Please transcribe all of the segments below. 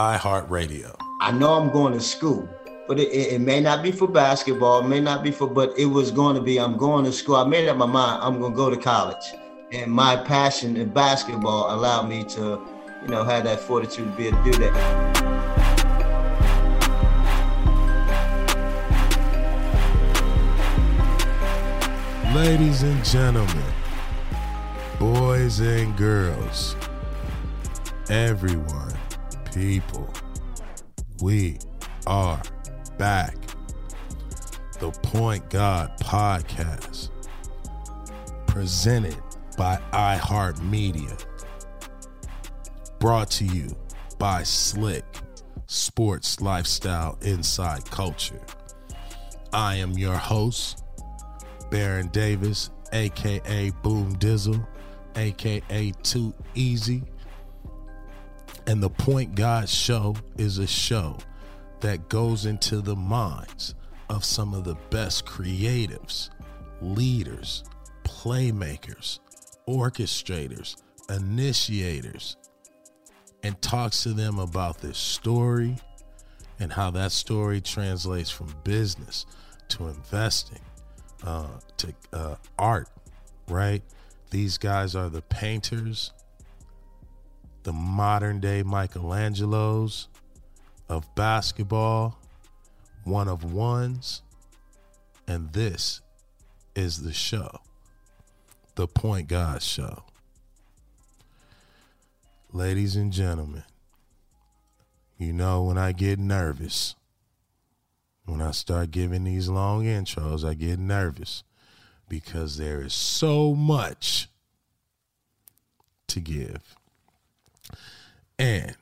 iHeartRadio. I know I'm going to school, but it, it, it, may not be for basketball, it may not be for, but it was going to be, I'm going to school. I made up my mind, I'm going to go to college. And my passion in basketball allowed me to, you know, have that fortitude to be able to do that. Ladies and gentlemen, boys and girls, everyone, people, we are back. The Point God Podcast, presented by iHeartMedia, brought to you by SLIC Sports Lifestyle Inside Culture. I am your host, Baron Davis, aka Boom Dizzle, aka Too Easy. And the Point God Show is a show that goes into the minds of some of the best creatives, leaders, playmakers, orchestrators, initiators, and talks to them about their story and how that story translates from business to investing uh, to uh, art, right? These guys are the painters, the modern day Michelangelos of basketball, one of ones, and this is the show, the Point God Show. Ladies and gentlemen, you know when I get nervous, when I start giving these long intros, I get nervous because there is so much to give. And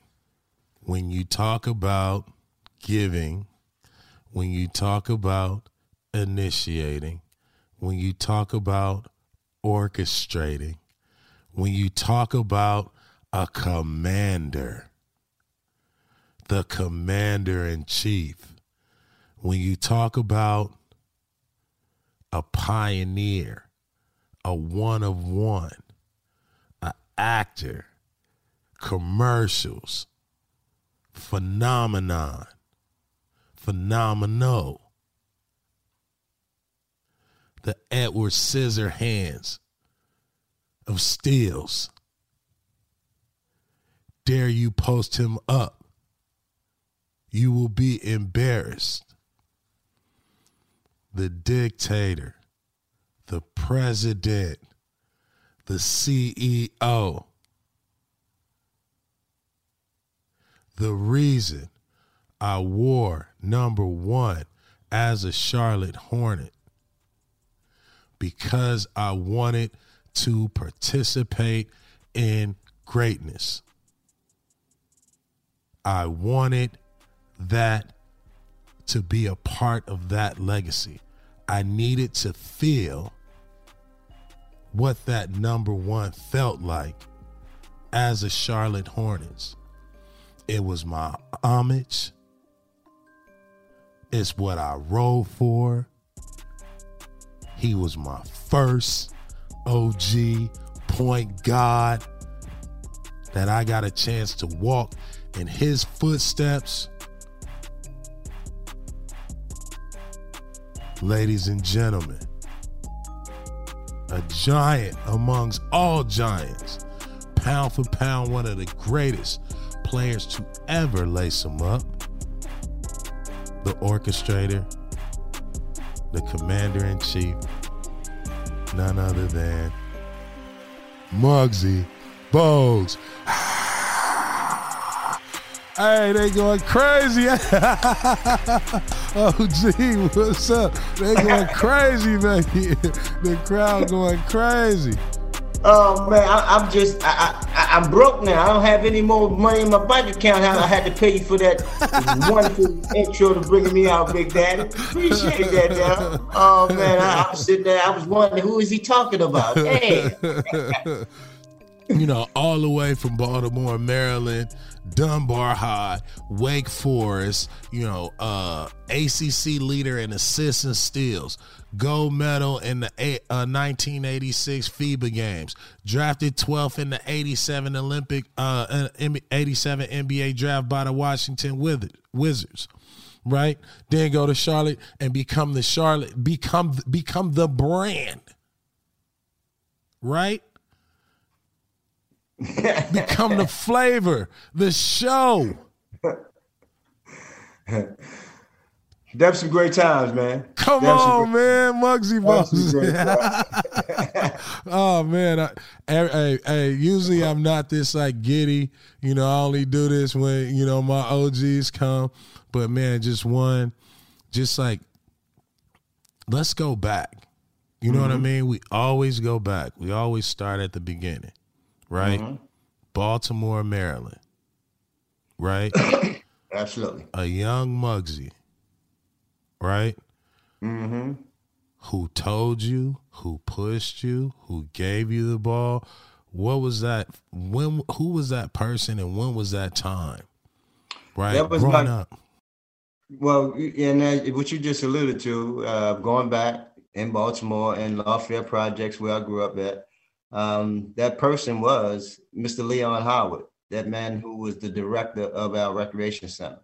when you talk about giving, when you talk about initiating, when you talk about orchestrating, when you talk about a commander, the commander in chief, when you talk about a pioneer, a one of one, an actor, commercials, phenomenon, phenomenal, the Edward Scissorhands of Steals. Dare you post him up? You will be embarrassed the dictator, the president, the CEO. The reason I wore number one as a Charlotte Hornet because I wanted to participate in greatness. I wanted that to be a part of that legacy. I needed to feel what that number one felt like as a Charlotte Hornets. It was my homage. It's what I rode for. He was my first OG point guard that I got a chance to walk in his footsteps ladies and gentlemen, a giant amongst all giants, pound for pound, one of the greatest players to ever lace them up, the orchestrator, the commander in chief, none other than Muggsy Bogues. Hey, they going crazy. oh, gee, what's up? They going crazy, man. the crowd going crazy. Oh man, I, am just I, I am broke now. I don't have any more money in my bank account. How I had to pay you for that wonderful intro to bringing me out, Big Daddy. Appreciate that, now. Oh man, I, I was sitting there. I was wondering who is he talking about. Hey. you know, all the way from Baltimore, Maryland, Dunbar High, Wake Forest, you know, uh, ACC leader and steals, gold medal in the uh, 1986 FIBA games, drafted 12th in the 87 Olympic, uh, 87 NBA draft by the Washington Wizards. Right, then go to Charlotte and become the Charlotte, become become the brand. Right, become the flavor, the show. Them some great times, man. Come Them on, man, Muggsy Bogues. oh man, I, hey, hey, usually I'm not this like giddy. You know, I only do this when you know my OGs come. But man, just one, just like let's go back. You know mm-hmm. what I mm-hmm. mean? We always go back. We always start at the beginning right? Mm-hmm. Baltimore, Maryland, right? Absolutely. A young Muggsy, right? Mm-hmm. Who told you? Who pushed you? Who gave you the ball? What was that? When? Who was that person? And when was that time? Right, that was growing my, up. Well, and what you just alluded to, uh, going back in Baltimore and Lafayette Projects, where I grew up at, um, that person was Mr. Leon Howard, that man who was the director of our recreation center,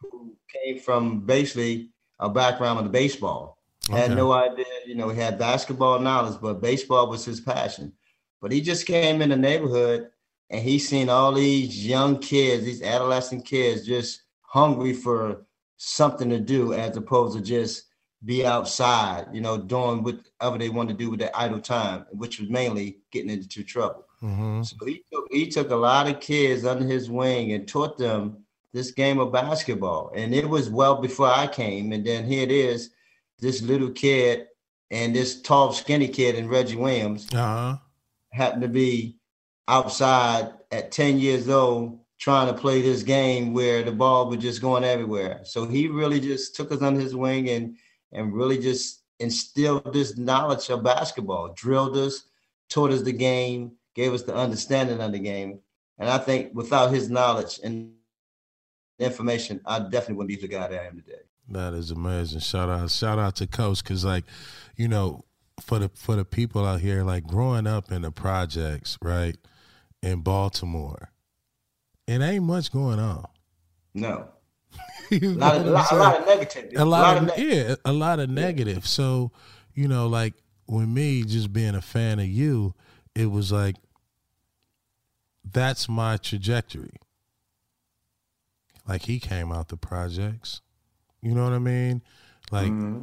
who came from basically a background in baseball. Okay. Had no idea, you know, he had basketball knowledge, but baseball was his passion. But he just came in the neighborhood and he seen all these young kids, these adolescent kids, just hungry for something to do as opposed to just be outside, you know, doing whatever they want to do with their idle time, which was mainly getting into trouble. Mm-hmm. So he took, he took a lot of kids under his wing and taught them this game of basketball. And it was well before I came. And then here it is, this little kid and this tall, skinny kid and Reggie Williams uh-huh. happened to be outside at 10 years old trying to play this game where the ball was just going everywhere. So he really just took us under his wing and and really just instilled this knowledge of basketball, drilled us, taught us the game, gave us the understanding of the game. And I think without his knowledge and information, I definitely wouldn't be the guy that I am today. That is amazing. Shout out, shout out to Coach, because like, you know, for the for the people out here, like growing up in the projects, right, in Baltimore, it ain't much going on. No a, lot of, a, lot, a lot of negativity. A lot, a lot of, of yeah, a lot of negative. Yeah. So, you know, like with me just being a fan of you, it was like that's my trajectory. Like he came out the projects. You know what I mean? Like mm-hmm.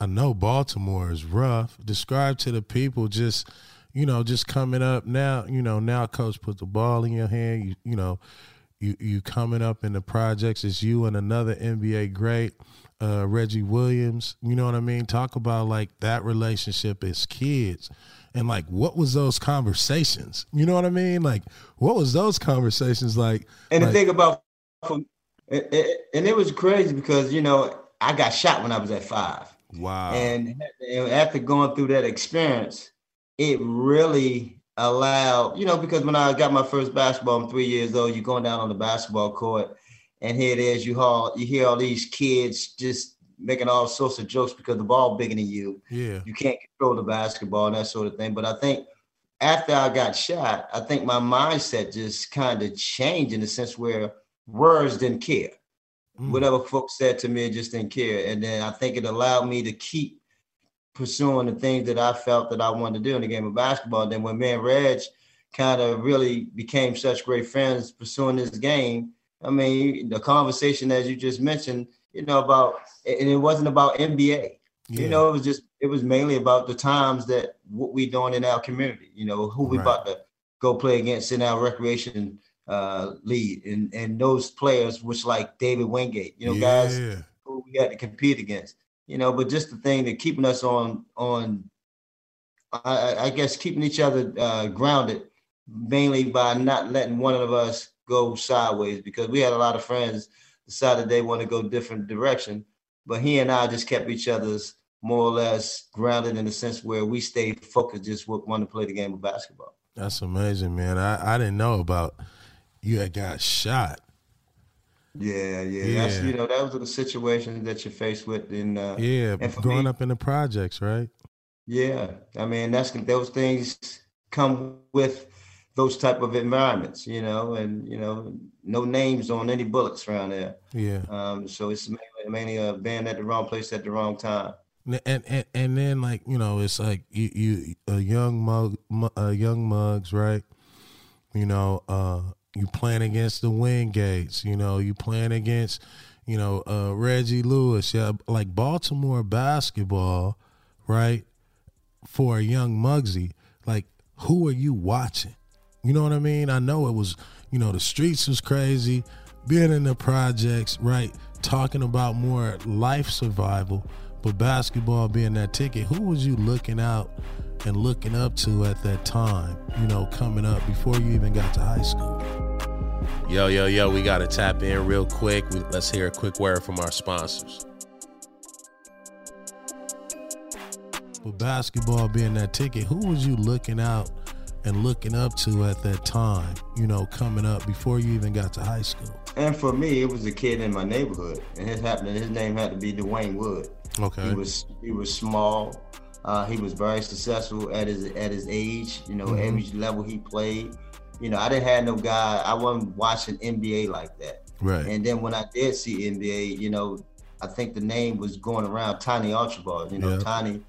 I know Baltimore is rough. Describe to the people just you know, just coming up now, you know, now coach put the ball in your hand, you you know, you you coming up in the projects. It's you and another NBA great, uh, Reggie Williams. You know what I mean? Talk about like that relationship as kids, and like what was those conversations? You know what I mean? Like what was those conversations like? And like, the thing about, and it was crazy because you know I got shot when I was at five. Wow. And after going through that experience, it really allowed, you know, because when I got my first basketball, I'm three years old, you're going down on the basketball court, and here it is, you haul, you hear all these kids just making all sorts of jokes because the ball bigger than you. Yeah. You can't control the basketball and that sort of thing. But I think after I got shot, I think my mindset just kind of changed in the sense where words didn't care. Mm. Whatever folks said to me, just didn't care. And then I think it allowed me to keep pursuing the things that I felt that I wanted to do in the game of basketball. Then when me and Reg kind of really became such great friends pursuing this game, I mean, the conversation as you just mentioned, you know, about and it wasn't about NBA. Yeah. You know, it was just it was mainly about the times that what we doing in our community. You know, who we right. about to go play against in our recreation uh, league, and and those players, which like David Wingate, you know, yeah. guys who we had to compete against you know, but just the thing that keeping us on on I, I guess keeping each other uh, grounded mainly by not letting one of us go sideways because we had a lot of friends decided they want to go different direction, but he and I just kept each other's more or less grounded in the sense where we stayed focused, just want to play the game of basketball. That's amazing, man. I, I didn't know about you had got shot. Yeah, yeah, yeah. That's you know that was the situation that you're faced with in uh, yeah, growing me, up in the projects, right? Yeah, I mean that's those things come with those type of environments, you know, and you know no names on any bullets around there. Yeah. Um, so it's mainly, mainly uh, being at the wrong place at the wrong time. And, and and then like you know it's like you you a young mug a young mugs right you know uh you playing against the Wingates, you know, you playing against, you know, uh, Reggie Lewis, yeah, like Baltimore basketball, right? For a young Muggsy, like who are you watching? You know what I mean? I know it was, you know, the streets was crazy, being in the projects, right? Talking about more life survival, but basketball being that ticket. Who was you looking out and looking up to at that time, you know, coming up before you even got to high school? Yo, yo, yo, we got to tap in real quick. Let's hear a quick word from our sponsors. With basketball being that ticket, who was you looking out and looking up to at that time, you know, coming up before you even got to high school? And for me, it was a kid in my neighborhood, and his happened. His name had to be Dwayne Wood. Okay. He was he was small. Uh, he was very successful at his at his age. You know, mm-hmm. every level he played. You know, I didn't have no guy. I wasn't watching NBA like that. Right. And then when I did see NBA, you know, I think the name was going around Tiny Archibald. You know, yeah. Tiny.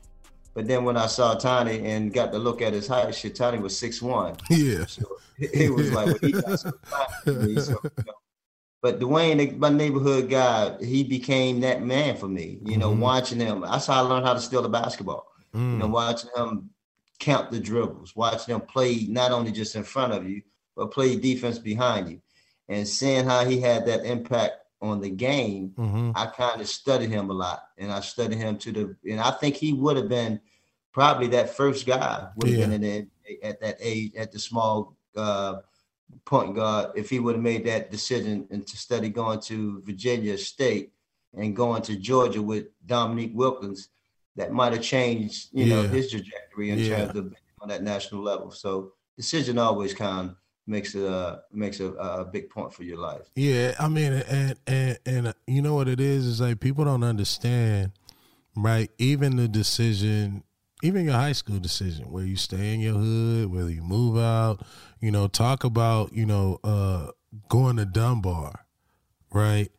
But then when I saw Tiny and got to look at his height, shit, Tiny was six one. Yeah. So it, was like well, he got some me. So, you know, but Dwayne, my neighborhood guy, he became that man for me. You know, mm-hmm. watching him, that's how I learned how to steal the basketball. Mm. You know, watching him count the dribbles, watching him play not only just in front of you, but play defense behind you, and seeing how he had that impact on the game. Mm-hmm. I kind of studied him a lot, and I studied him to the, and I think he would have been probably that first guy would have yeah. been in the, at that age at the small. Uh, point guard if he would have made that decision and to study going to Virginia State and going to Georgia with Dominique Wilkins, that might have changed, you yeah. know, his trajectory in yeah. terms of on that national level. So decision always kind of makes a makes a, a big point for your life. Yeah, I mean, and and and uh, you know what it is is like people don't understand, right? Even the decision even your high school decision, where you stay in your hood, whether you move out, you know, talk about, you know, uh, going to Dunbar, right?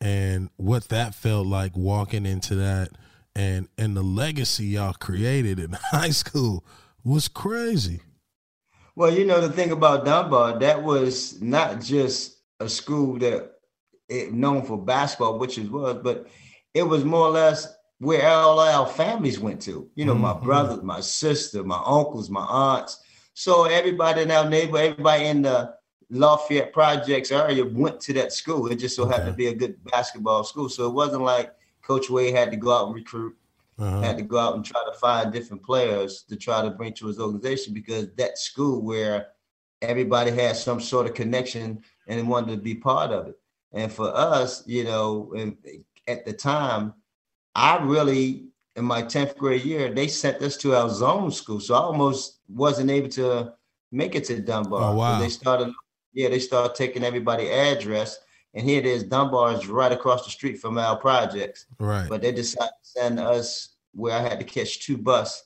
And what that felt like walking into that and and the legacy y'all created in high school was crazy. Well, you know, the thing about Dunbar, that was not just a school that it known for basketball, which it was, but it was more or less where all our families went to. You know, mm-hmm. my brothers, my sister, my uncles, my aunts. So everybody in our neighbor, everybody in the Lafayette Projects area went to that school. It just so okay. happened to be a good basketball school. So it wasn't like Coach Wade had to go out and recruit, uh-huh. had to go out and try to find different players to try to bring to his organization because that school where everybody had some sort of connection and wanted to be part of it. And for us, you know, at the time, I really, in my 10th grade year, they sent us to our zone school. So I almost wasn't able to make it to Dunbar. Oh, wow. They started, yeah, they started taking everybody address. And here it is, Dunbar is right across the street from our projects. Right. But they decided to send us where I had to catch two bus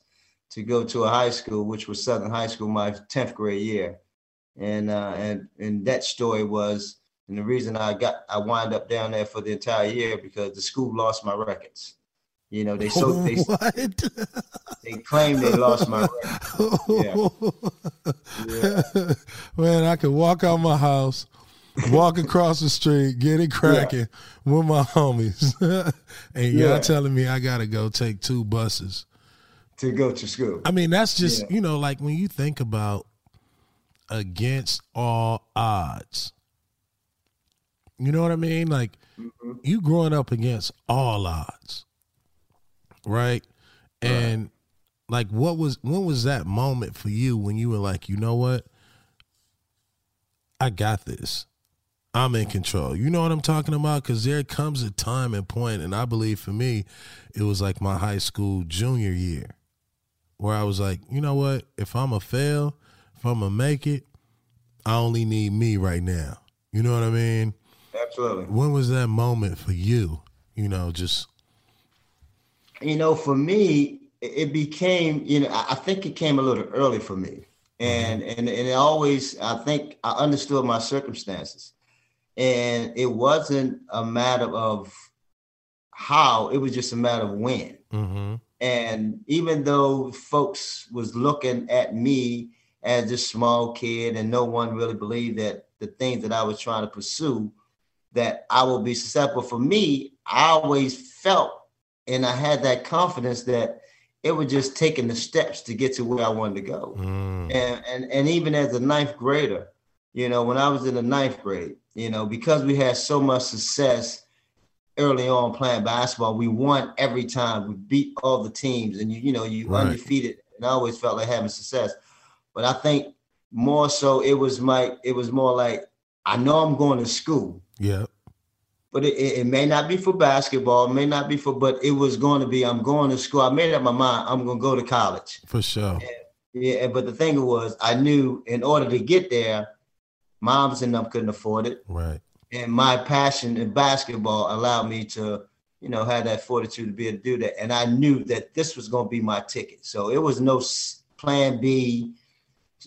to go to a high school, which was Southern High School, my 10th grade year. And uh, and and that story was, and the reason I got I wind up down there for the entire year because the school lost my records. You know, they so they what? they claim they lost my Yeah. yeah. Man, I could walk out my house, walk across the street, get it cracking yeah. with my homies, and y'all telling me I gotta go take two buses to go to school. I mean, that's just yeah. you know, like when you think about against all odds. You know what I mean? Like mm-hmm. you growing up against all odds right? And like what was when was that moment for you when you were like, you know what? I got this. I'm in control. You know what I'm talking about? Because there comes a time and point, and I believe for me, it was like my high school junior year, where I was like, you know what? If I'm a fail, if I'm gonna make it, I only need me right now. You know what I mean? Absolutely. When was that moment for you? You know, just you know, for me, it became, you know, I think it came a little early for me. And mm-hmm. and and it always, I think I understood my circumstances. And it wasn't a matter of how, it was just a matter of when. Mm-hmm. And even though folks was looking at me as this small kid and no one really believed that the things that I was trying to pursue, that I will be successful. For me, I always felt and I had that confidence that it was just taking the steps to get to where I wanted to go. Mm. And, and and even as a ninth grader, you know, when I was in the ninth grade, you know, because we had so much success early on playing basketball, we won every time. We beat all the teams, and you you know you right. undefeated. And I always felt like having success. But I think more so it was my it was more like I know I'm going to school. Yeah but it, it, may not be for basketball, it may not be for, but it was going to be. I'm going to school. I made up my mind. I'm going to go to college for sure. And, yeah, but the thing was, I knew in order to get there, moms and them couldn't afford it. Right. And my passion in basketball allowed me to, you know, have that fortitude to be able to do that. And I knew that this was going to be my ticket. So it was no plan B,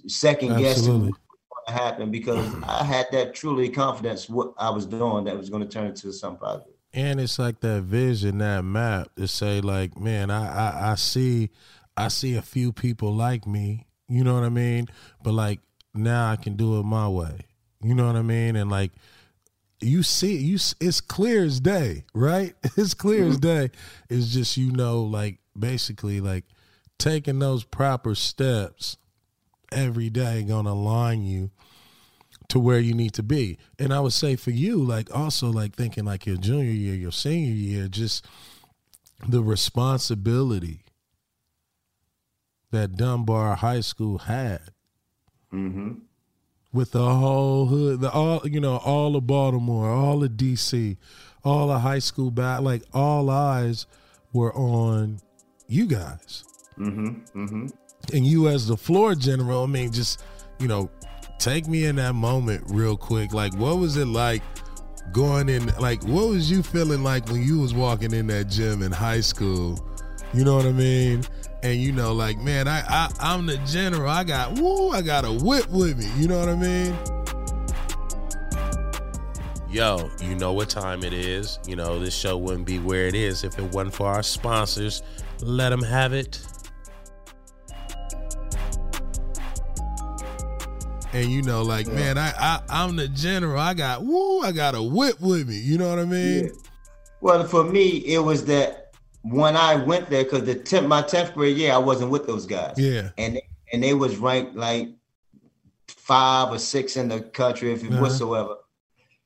second guessing to happen because I had that truly confidence what I was doing that was going to turn into some positive. And it's like that vision, that map to say, like, man, I, I, I see, I see a few people like me. You know what I mean? But like now I can do it my way. You know what I mean? And like you see, you it's clear as day, right? It's clear mm-hmm. as day. It's just you know, like basically, like taking those proper steps every day gonna align you to where you need to be. And I would say for you, like also like thinking like your junior year, your senior year, just the responsibility that Dunbar High School had mm-hmm. with the whole hood, the all you know, all of Baltimore, all of DC, all the high school back, like all eyes were on you guys. Mm-hmm. Mm-hmm and you as the floor general, I mean, just you know, take me in that moment real quick. Like, what was it like going in? Like, what was you feeling like when you was walking in that gym in high school? You know what I mean? And you know, like, man, I, I I'm the general. I got woo, I got a whip with me. You know what I mean? Yo, you know what time it is. You know, this show wouldn't be where it is if it wasn't for our sponsors. Let them have it. And you know, like, yeah. man, I, I I'm the general. I got woo, I got a whip with me. You know what I mean? Yeah. Well, for me, it was that when I went there, because the tenth, my tenth grade year, I wasn't with those guys. Yeah, and they, and they was ranked like five or six in the country, if uh-huh. whatsoever.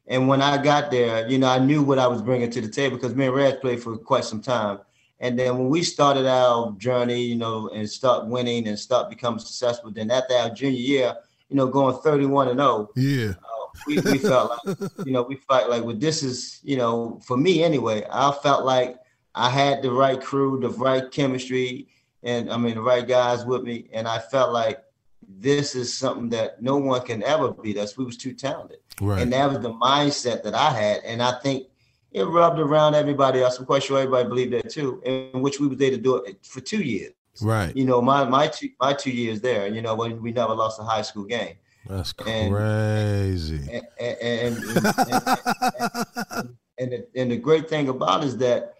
And when I got there, you know, I knew what I was bringing to the table because me and Red played for quite some time. And then when we started our journey, you know, and start winning and start becoming successful, then after our junior year, you know, going 31 and 0. Yeah. Uh, we, we felt like, you know, we felt like, well, this is, you know, for me anyway, I felt like I had the right crew, the right chemistry, and I mean, the right guys with me. And I felt like this is something that no one can ever beat us. We was too talented. Right. And that was the mindset that I had. And I think it rubbed around everybody else. I'm quite sure everybody believed that too, in which we was able to do it for two years. Right. You know, my my two my two years there, you know, when we never lost a high school game. That's crazy. And and and, and, and, the, and the great thing about is that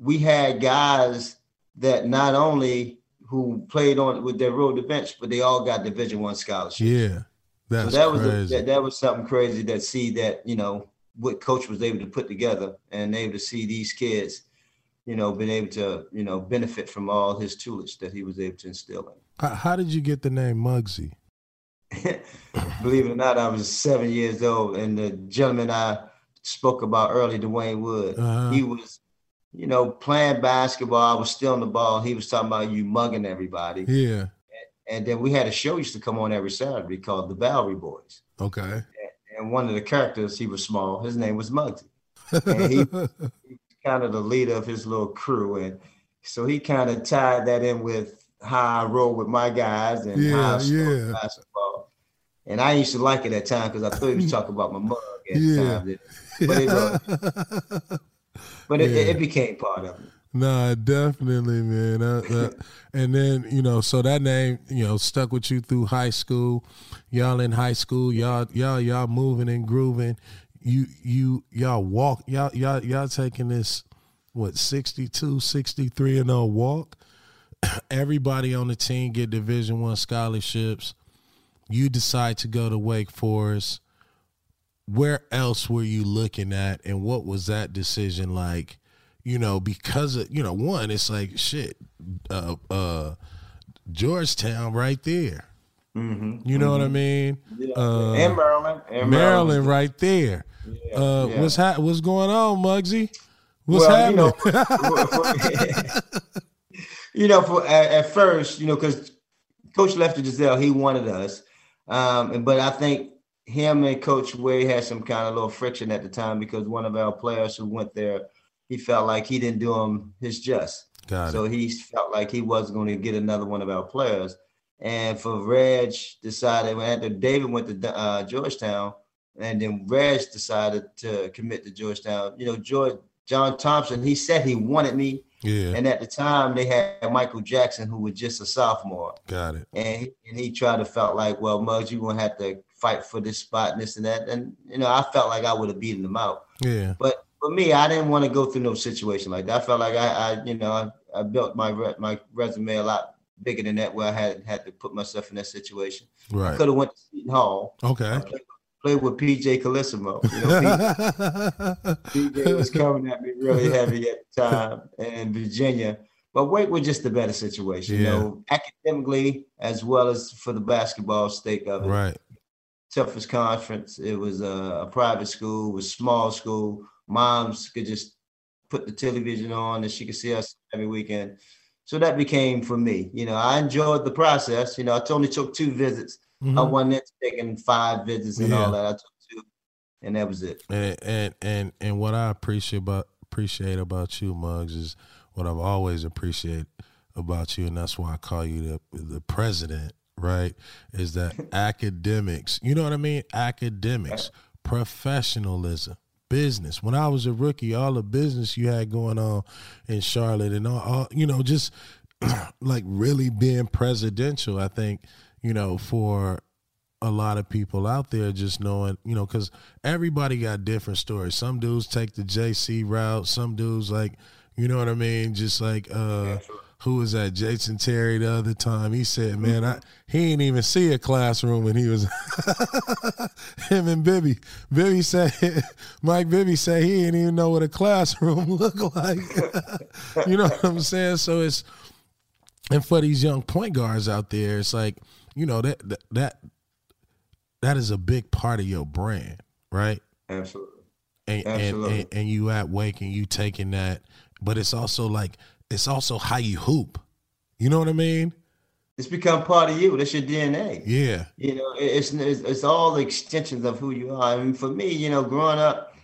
we had guys that not only who played on with their road to bench, but they all got Division One scholarships. Yeah, that's so that was a, that, that was something crazy to see that you know what coach was able to put together and able to see these kids you know, been able to, you know, benefit from all his toolage that he was able to instill in. How did you get the name Muggsy? Believe it or not, I was seven years old, and the gentleman I spoke about earlier, Dwayne Wood, uh-huh. he was, you know, playing basketball. I was still on the ball. He was talking about you mugging everybody. Yeah. And, then we had a show used to come on every Saturday called The Bowery Boys. Okay. And, one of the characters, he was small. His name was Muggsy. And he kind of the leader of his little crew. And so he kind of tied that in with how I roll with my guys and yeah, how I yeah. basketball. And I used to like it at times because I thought he was talking about my mug at yeah. times. But it, uh, but it, yeah. it, it, became part of it. Nah, definitely, man. and then you know, so that name, you know, stuck with you through high school. Y'all in high school, y'all, y'all, y'all moving and grooving. You, you, y'all walk, y'all, y'all, y'all taking this what 62, 63 and a walk. Everybody on the team get Division One scholarships. You decide to go to Wake Forest. Where else were you looking at, and what was that decision like? you know, because of you know, one, it's like shit, uh, uh, Georgetown right there. Mm-hmm. You know mm-hmm. what I mm-hmm. mean? Yeah. Uh, and Maryland, and Maryland, Maryland right there. Yeah. Uh, yeah. What's ha- What's going on, Muggsy? What's well, happening? You know, you know, for at, at first, you know, because Coach Lefty Driesell, he wanted us, um, but I think him and Coach Wade had some kind of little friction at the time because one of our players who went there he felt like he didn't do him his just. Got so it. he felt like he wasn't going to get another one of our players. And for Reg decided when after David went to uh, Georgetown, and then Reg decided to commit to Georgetown. You know, George John Thompson, he said he wanted me. Yeah. And at the time they had Michael Jackson, who was just a sophomore. Got it. And he, and he tried to felt like, well, Muggs, you're gonna have to fight for this spot and this and that. And you know, I felt like I would have beaten him out. Yeah. But for me, I didn't want to go through no situation like that. I felt like I, I you know, I, I built my re- my resume a lot bigger than that, where I had had to put myself in that situation. Right. I could have went to Seton Hall. Okay. Played, with PJ Carlesimo. You know, PJ, PJ was coming at me really heavy at the time in Virginia. But Wake was just a better situation, yeah. you know, academically as well as for the basketball stake of it. Right. Toughest conference. It was a, a private school, it was small school moms could just put the television on and she could see us every weekend. So that became for me. You know, I enjoyed the process. You know, I only took two visits. Mm-hmm. I wasn't taking five visits and yeah. all that. I took two, and that was it. And and and and what I appreciate about appreciate about you, Muggs, is what I've always appreciated about you, and that's why I call you the the president. Right? Is that academics? You know what I mean? Academics, professionalism business. When I was a rookie, all the business you had going on in Charlotte and all, all you know, just like really being presidential, I think, you know, for a lot of people out there just knowing, you know, because everybody got different stories. Some dudes take the JC route, some dudes like, you know what I mean? Just like, uh, who was that? Jason Terry the other time. He said, "Man, I he didn't even see a classroom, and he was him and Bibby. Bibby said, Mike Bibby said he didn't even know what a classroom looked like. you know what I'm saying? So it's and for these young point guards out there, it's like you know that that that, that is a big part of your brand, right? Absolutely. And, Absolutely. And, and, and you at Wake and you taking that, but it's also like it's also how you hoop. You know what I mean? It's become part of you. That's your DNA. Yeah. You know, it's, it's it's all the extensions of who you are. I mean, for me, you know, growing up,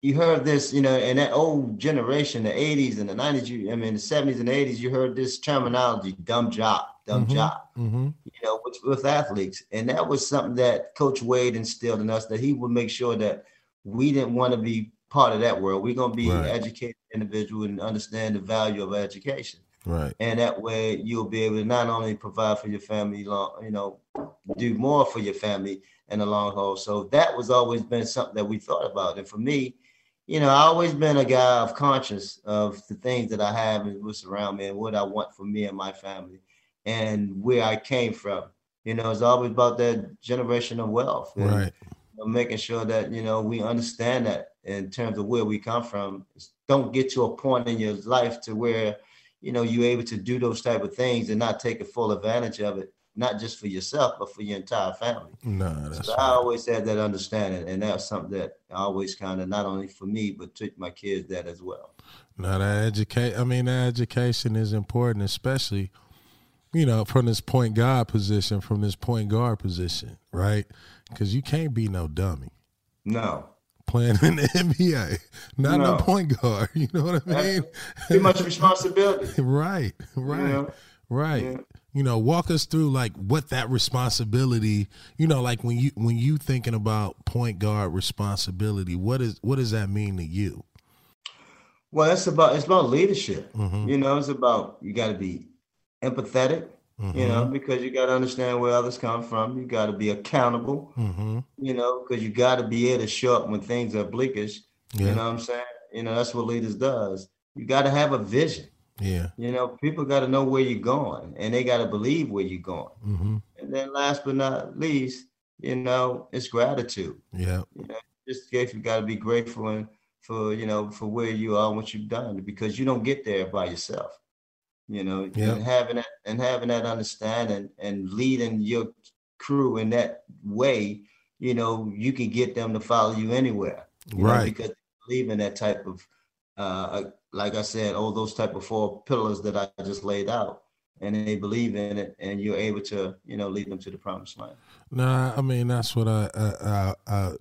you heard this, you know, in that old generation, the 80s and the 90s, you I mean the 70s and 80s, you heard this terminology, dumb job, dumb mm-hmm. job. Mm-hmm. You know, with, with athletes. And that was something that Coach Wade instilled in us that he would make sure that we didn't want to be part of that world. We're gonna be right. educated individual and understand the value of education. Right. And that way you'll be able to not only provide for your family long, you know, do more for your family in the long haul. So that was always been something that we thought about. And for me, you know, I always been a guy of conscious of the things that I have and what's around me and what I want for me and my family and where I came from. You know, it's always about that generational wealth. And, right. You know, making sure that, you know, we understand that in terms of where we come from. Don't get to a point in your life to where you know you're able to do those type of things and not take a full advantage of it, not just for yourself but for your entire family. No, that's so I always had that understanding, and that's something that I always kind of not only for me but took my kids that as well. Now that educate, I mean, that education is important, especially you know from this point guard position, from this point guard position, right? Because you can't be no dummy. No playing in the NBA, not no, no point guard. You know what I mean? Too much responsibility. right, right, right. Yeah. You know, walk us through like what that responsibility, you know, like when you when you thinking about point guard responsibility, what is what does that mean to you? Well, it's about it's about leadership. Mm-hmm. You know, it's about you got to be empathetic. Mm-hmm. You know, because you got to understand where others come from. You got to be accountable. Mm-hmm. You know, because you got to be able to show up when things are bleakish. Yeah. You know what I'm saying? You know, that's what leaders does. You got to have a vision. Yeah. You know, people got to know where you're going, and they got to believe where you're going. Mm-hmm. And then, last but not least, you know, it's gratitude. Yeah. You know, just you got to be grateful and for you know for where you are and what you've done because you don't get there by yourself you know and having that and having that understanding and leading your crew in that way you know you can get them to follow you anywhere you right know, because believe in that type of uh like i said all those type of four pillars that i just laid out and they believe in it and you're able to you know lead them to the promised land nah i mean that's what i i, I,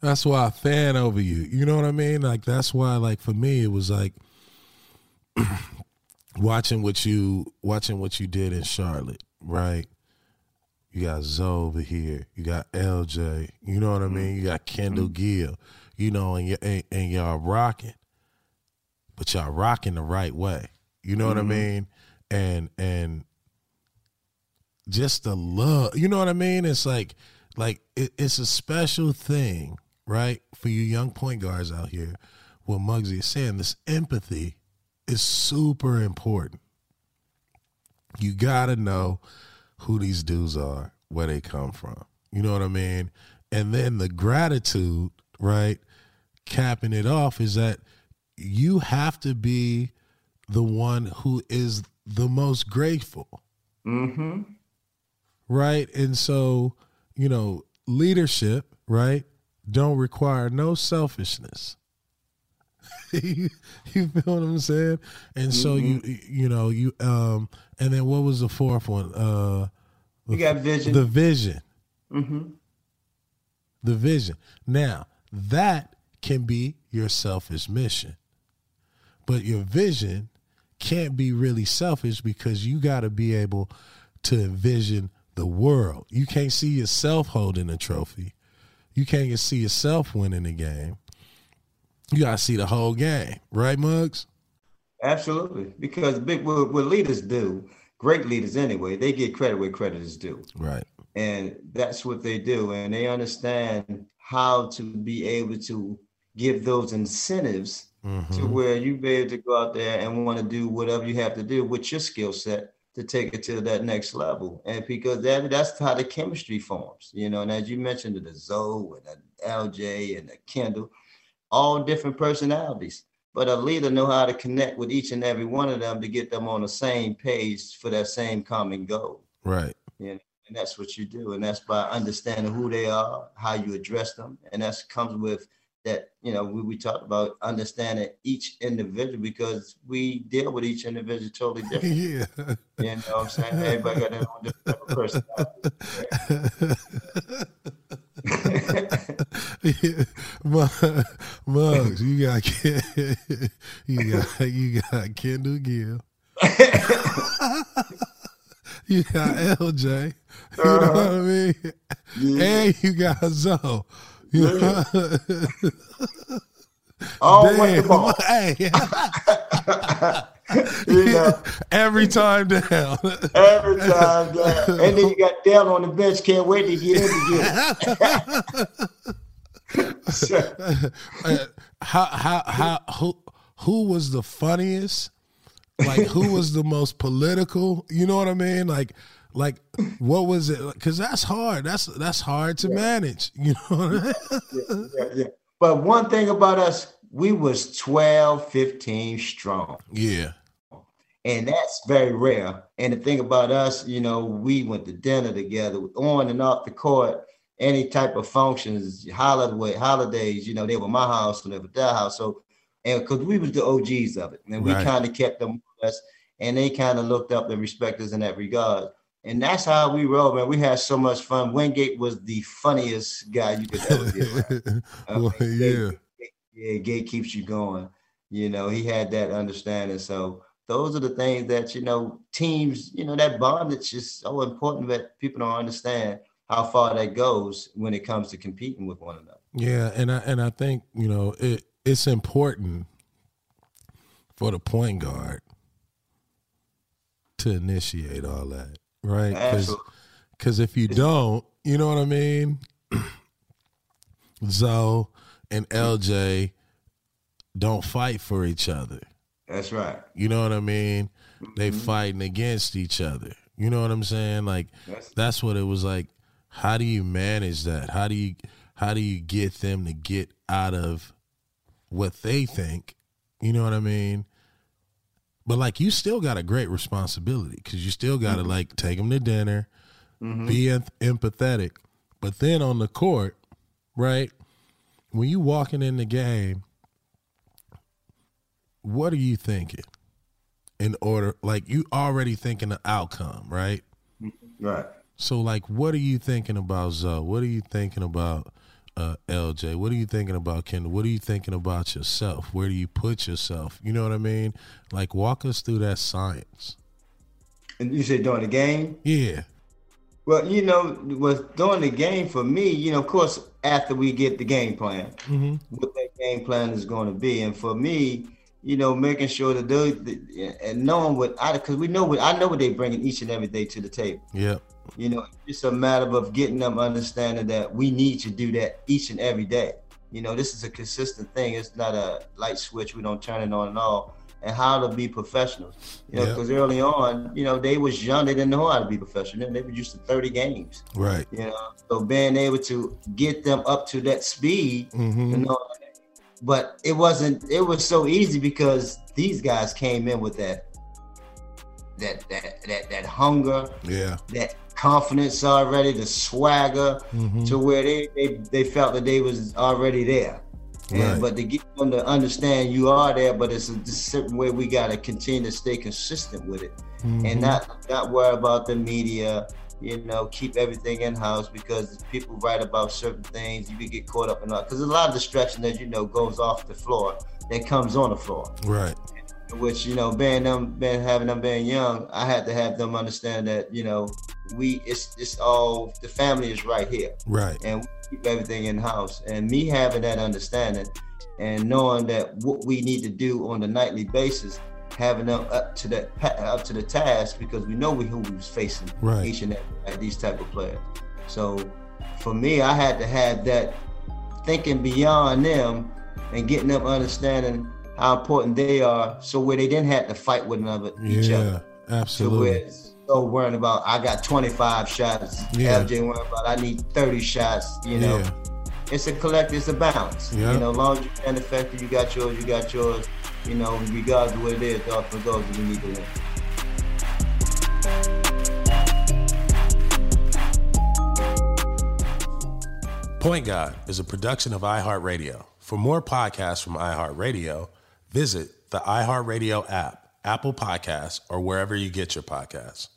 that's why i fan over you you know what i mean like that's why like for me it was like watching what you watching what you did in Charlotte, right? You got Zo over here. You got LJ. You know what I mean? You got Kendall mm-hmm. Gill. You know, and, y- and, and y'all rocking, but y'all rocking the right way. You know mm-hmm. what I mm-hmm. mean? And and just the love. You know what I mean? It's like like it, it's a special thing, right, for you young point guards out here. What Muggsy is saying, this empathy is super important. You got to know who these dudes are, where they come from. You know what I mean? And then the gratitude, right? Capping it off is that you have to be the one who is the most grateful. Mm-hmm. Right? And so, you know, leadership, right, don't require no selfishness. you, feel what I'm saying? And mm-hmm. so you you know you um and then what was the fourth one? Uh, you got vision. The vision. Mm-hmm. The vision. Now that can be your selfish mission, but your vision can't be really selfish because you got to be able to envision the world. You can't see yourself holding a trophy. You can't see yourself winning the game. You gotta see the whole game, right, Muggs? Absolutely, because big what, what leaders do, great leaders anyway, they get credit where credit is due. Right. And that's what they do, and they understand how to be able to give those incentives mm-hmm. to where you be able to go out there and want to do whatever you have to do with your skill set to take it to that next level. And because that that's how the chemistry forms, you know. And as you mentioned, the Zo and the LJ and the Kendall, all different personalities. But a leader know how to connect with each and every one of them to get them on the same page for that same common goal. Right. You know, and that's what you do. And that's by understanding who they are, how you address them. And that comes with that, you know, we, we talked about understanding each individual because we deal with each individual totally different. yeah. You know what I'm saying? Everybody got their own different personality. Muggs, you got you got you got Kendall Gill. you got LJ. You uh-huh. know what I mean? Yeah. And you got Zo. Oh, Damn. Hey. you know, every time down. every time down. And then you got Dell on the bench. Can't wait to get in again. Uh, how how how who who was the funniest? Like who was the most political? You know what I mean? Like like what was it? Because that's hard. That's that's hard to yeah. manage. You know. yeah, yeah. But one thing about us, we was 12, 15 strong. Yeah. And that's very rare. And the thing about us, you know, we went to dinner together on and off the court, any type of functions, holiday, holidays, you know, they were my house and they were their house. So, and because we was the OGs of it, and we right. kind of kept them with us, and they kind of looked up and respect us in that regard. And that's how we roll, man. We had so much fun. Wingate was the funniest guy you could ever be around. well, yeah yeah, Gate keeps you going. You know, he had that understanding. So those are the things that you know teams you know that bond that's just so important that people don't understand how far that goes when it comes to competing with one another yeah and i and i think you know it it's important for the point guard to initiate all that right because if you don't you know what i mean zo and lj don't fight for each other that's right. You know what I mean? Mm-hmm. They fighting against each other. You know what I'm saying? Like that's, that's what it was like. How do you manage that? How do you how do you get them to get out of what they think? You know what I mean? But like you still got a great responsibility because you still got to mm-hmm. like take them to dinner, mm-hmm. be empathetic. But then on the court, right? When you walking in the game what are you thinking in order like you already thinking the outcome right right so like what are you thinking about zo what are you thinking about uh, lj what are you thinking about kendall? What are you thinking about yourself? Where do you put yourself? You know what i mean? Like walk us through that science. And you said during the game? Yeah. Well, you know, with during the game for me, you know, of course, after we get the game plan, mm-hmm. what that game plan is going to be, and for me, you know, making sure that they and knowing what I because we know what I know what they bringing each and every day to the table. Yeah. You know, it's a matter of getting them understanding that we need to do that each and every day. You know, this is a consistent thing. It's not a light switch. We don't turn it on and off. And how to be professionals. You know, because early on, you know, they was young. They didn't know how to be professional. They were used to 30 games. Right. You know, so being able to get them up to that speed, mm-hmm. you know, but it wasn't it was so easy because these guys came in with that that that that, that hunger yeah that confidence already the swagger mm-hmm. to where they, they they felt that they was already there and, right. but to get them to understand you are there but it's a, a certain way we got to continue to stay consistent with it mm-hmm. and not not worry about the media you know, keep everything in house because people write about certain things. You can get caught up in that because a lot of distraction that you know goes off the floor that comes on the floor. Right. Which you know, being them, being having them being young, I had to have them understand that you know we it's it's all the family is right here. Right. And we keep everything in house. And me having that understanding and knowing that what we need to do on a nightly basis having them up to that up to the task because we know we who we was facing right. each and every these type of players. So for me, I had to have that thinking beyond them and getting them understanding how important they are, so where they didn't have to fight with another each yeah, other. Absolutely. So so worrying about I got 25 shots. Yeah. LJ worrying about I need 30 shots. You know, yeah. it's a collect, it's a balance. Yeah. You know, long as you're effective, you got yours, you got yours you know, regardless of what it is, the ultimate goal is we need to win. Point God is a production of iHeartRadio. For more podcasts from iHeartRadio, visit the iHeartRadio app, Apple Podcasts, or wherever you get your podcasts.